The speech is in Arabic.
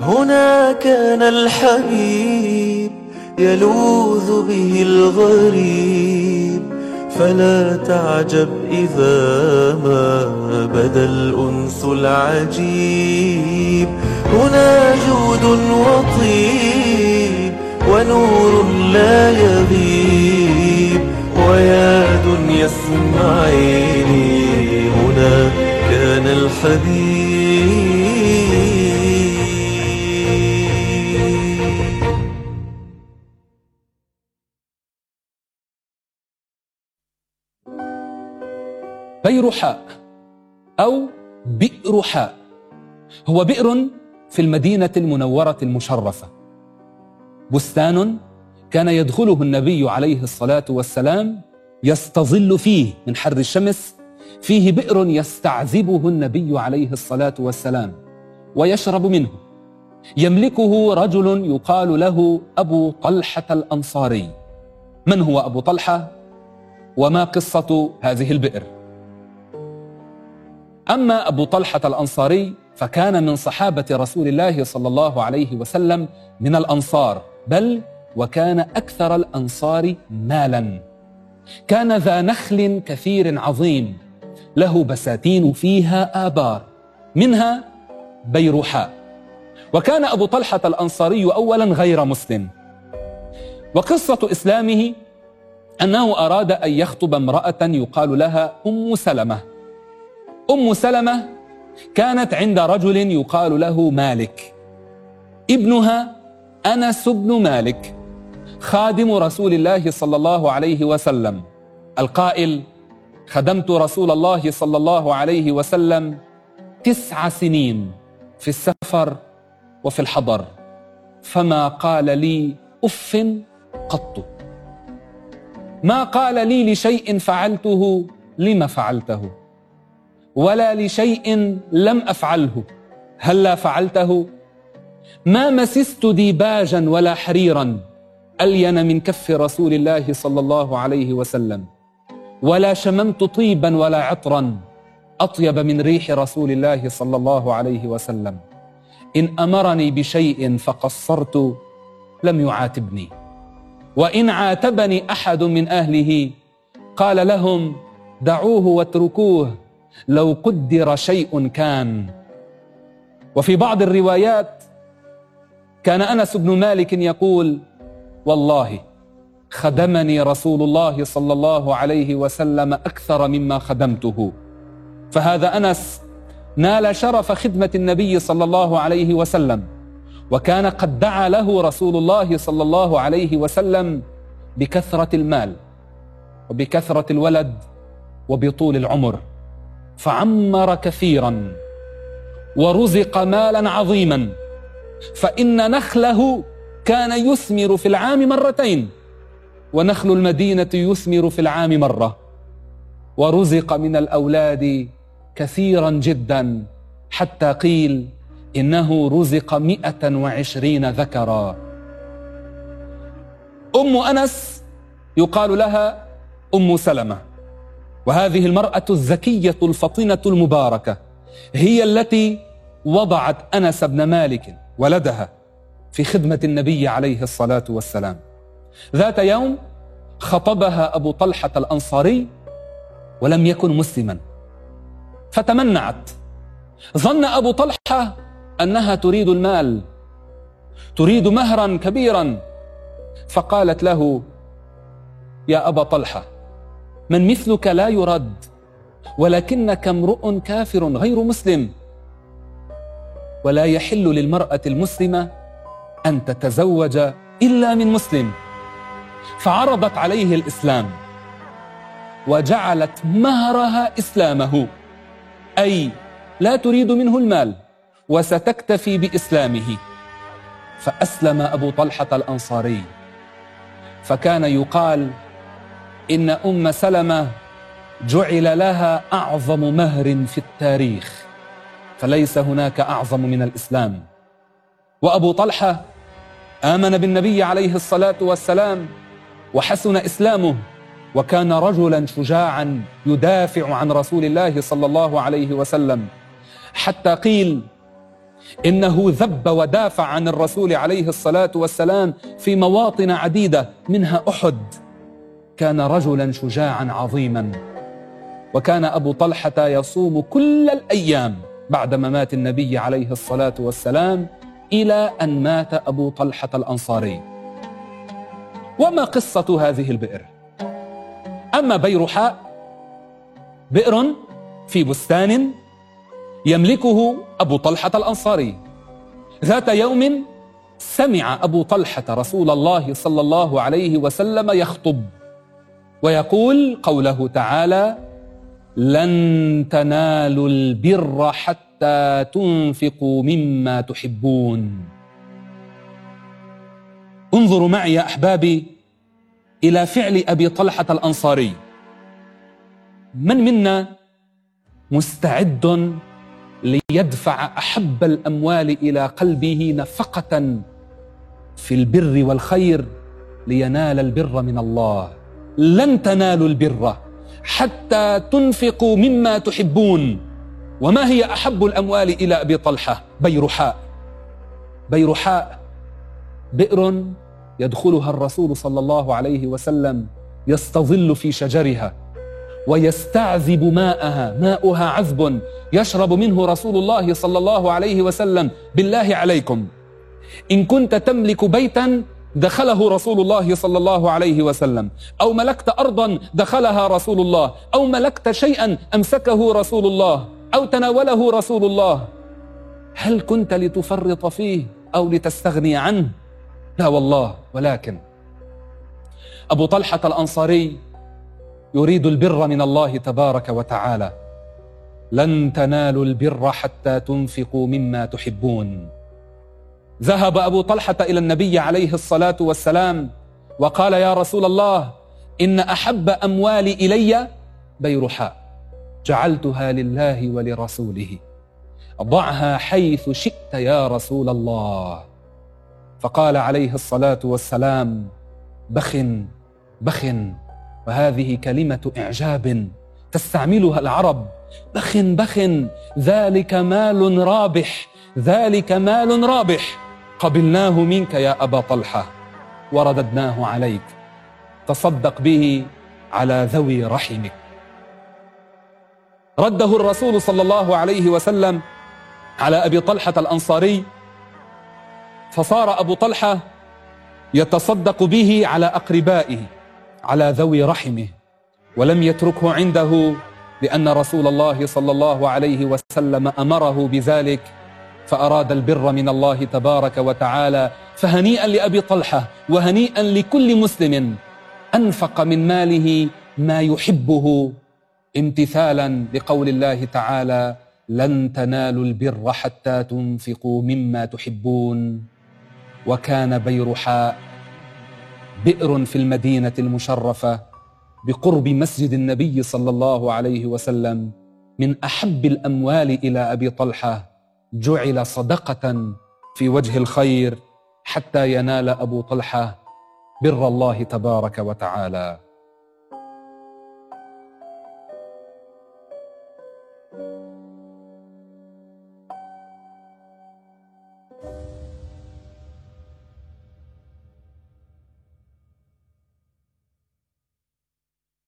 هنا كان الحبيب يلوذ به الغريب فلا تعجب إذا ما بدا الأنس العجيب. هنا جود وطيب ونور لا يغيب ويا دنيا اسمعيني هنا كان الحبيب بيرحاء أو بئر حاء هو بئر في المدينة المنورة المشرفة. بستان كان يدخله النبي عليه الصلاة والسلام يستظل فيه من حر الشمس فيه بئر يستعذبه النبي عليه الصلاة والسلام ويشرب منه. يملكه رجل يقال له أبو طلحة الأنصاري. من هو أبو طلحة؟ وما قصة هذه البئر؟ أما أبو طلحة الأنصاري فكان من صحابة رسول الله صلى الله عليه وسلم من الأنصار بل وكان أكثر الأنصار مالا. كان ذا نخل كثير عظيم له بساتين فيها آبار منها بيرحاء وكان أبو طلحة الأنصاري أولا غير مسلم. وقصة إسلامه أنه أراد أن يخطب امرأة يقال لها أم سلمة. أم سلمة كانت عند رجل يقال له مالك. ابنها أنس بن مالك خادم رسول الله صلى الله عليه وسلم. القائل خدمت رسول الله صلى الله عليه وسلم تسع سنين في السفر وفي الحضر فما قال لي أف قط. ما قال لي لشيء فعلته لم فعلته؟ ولا لشيء لم أفعله. هلا فعلته؟ ما مسست ديباجا ولا حريرا. ألين من كف رسول الله صلى الله عليه وسلم. ولا شممت طيبا ولا عطرا. أطيب من ريح رسول الله صلى الله عليه وسلم. إن أمرني بشيء فقصرت لم يعاتبني. وإن عاتبني أحد من أهله قال لهم دعوه واتركوه لو قدر شيء كان. وفي بعض الروايات كان أنس بن مالك يقول والله خدمني رسول الله صلى الله عليه وسلم أكثر مما خدمته. فهذا أنس نال شرف خدمة النبي صلى الله عليه وسلم وكان قد دعا له رسول الله صلى الله عليه وسلم بكثرة المال وبكثرة الولد وبطول العمر. فعمر كثيرا ورزق مالا عظيما فإن نخله كان يثمر في العام مرتين ونخل المدينة يثمر في العام مرة. ورزق من الأولاد كثيرا جدا حتى قيل إنه رزق مئة وعشرين ذكرا. أم أنس يقال لها أم سلمة. وهذه المرأة الذكيه الفطنه المباركة هي التي وضعت أنس بن مالك ولدها في خدمة النبي عليه الصلاة والسلام. ذات يوم خطبها أبو طلحة الأنصاري ولم يكن مسلما. فتمنعت. ظن أبو طلحة أنها تريد المال تريد مهرا كبيرا فقالت له يا أبا طلحة من مثلك لا يرد ولكنك امرؤ كافر غير مسلم. ولا يحل للمرأة المسلمة أن تتزوج إلا من مسلم. فعرضت عليه الإسلام وجعلت مهرها إسلامه. أي لا تريد منه المال وستكتفي بإسلامه. فأسلم أبو طلحة الأنصاري. فكان يقال إن أم سلمة جعل لها أعظم مهر في التاريخ فليس هناك أعظم من الإسلام. وأبو طلحة آمن بالنبي عليه الصلاة والسلام وحسن إسلامه وكان رجلا شجاعا يدافع عن رسول الله صلى الله عليه وسلم حتى قيل إنه ذب ودافع عن الرسول عليه الصلاة والسلام في مواطن عديدة منها أحد. كان رجلا شجاعا عظيما. وكان أبو طلحة يصوم كل الأيام بعد ممات النبي عليه الصلاة والسلام إلى أن مات أبو طلحة الأنصاري. وما قصة هذه البئر؟ أما بيرحاء بئر في بستان يملكه أبو طلحة الأنصاري. ذات يوم سمع أبو طلحة رسول الله صلى الله عليه وسلم يخطب. ويقول قوله تعالى لن تنالوا البر حتى تنفقوا مما تحبون. انظروا معي يا أحبابي إلى فعل أبي طلحة الأنصاري. من منا مستعد ليدفع أحب الأموال إلى قلبه نفقة في البر والخير لينال البر من الله؟ لن تنالوا البر حتى تنفقوا مما تحبون. وما هي أحب الأموال إلى أبي طلحة؟ بيرحاء. بيرحاء بئر يدخلها الرسول صلى الله عليه وسلم يستظل في شجرها ويستعذب ماءها. ماؤها عذب يشرب منه رسول الله صلى الله عليه وسلم. بالله عليكم. إن كنت تملك بيتا دخله رسول الله صلى الله عليه وسلم. أو ملكت ارضا دخلها رسول الله. أو ملكت شيئا أمسكه رسول الله. أو تناوله رسول الله. هل كنت لتفرط فيه أو لتستغني عنه؟ لا والله ولكن أبو طلحة الأنصاري يريد البر من الله تبارك وتعالى. لن تنالوا البر حتى تنفقوا مما تحبون. ذهب أبو طلحة إلى النبي عليه الصلاة والسلام وقال يا رسول الله إن أحب أموالي إلي بيرحاء جعلتها لله ولرسوله ضعها حيث شئت يا رسول الله. فقال عليه الصلاة والسلام بخ بخ وهذه كلمة إعجاب تستعملها العرب بخ بخ ذلك مال رابح ذلك مال رابح. قبلناه منك يا أبا طلحة ورددناه عليك تصدق به على ذوي رحمك. رده الرسول صلى الله عليه وسلم على أبي طلحة الأنصاري فصار أبو طلحة يتصدق به على أقربائه على ذوي رحمه ولم يتركه عنده لأن رسول الله صلى الله عليه وسلم أمره بذلك. فأراد البر من الله تبارك وتعالى فهنيئا لأبي طلحة وهنيئا لكل مسلم. أنفق من ماله ما يحبه امتثالا لقول الله تعالى لن تنالوا البر حتى تنفقوا مما تحبون وكان بيرحاء بئر في المدينة المشرفة بقرب مسجد النبي صلى الله عليه وسلم من أحب الأموال إلى أبي طلحة. جعل صدقة في وجه الخير حتى ينال أبو طلحة بر الله تبارك وتعالى.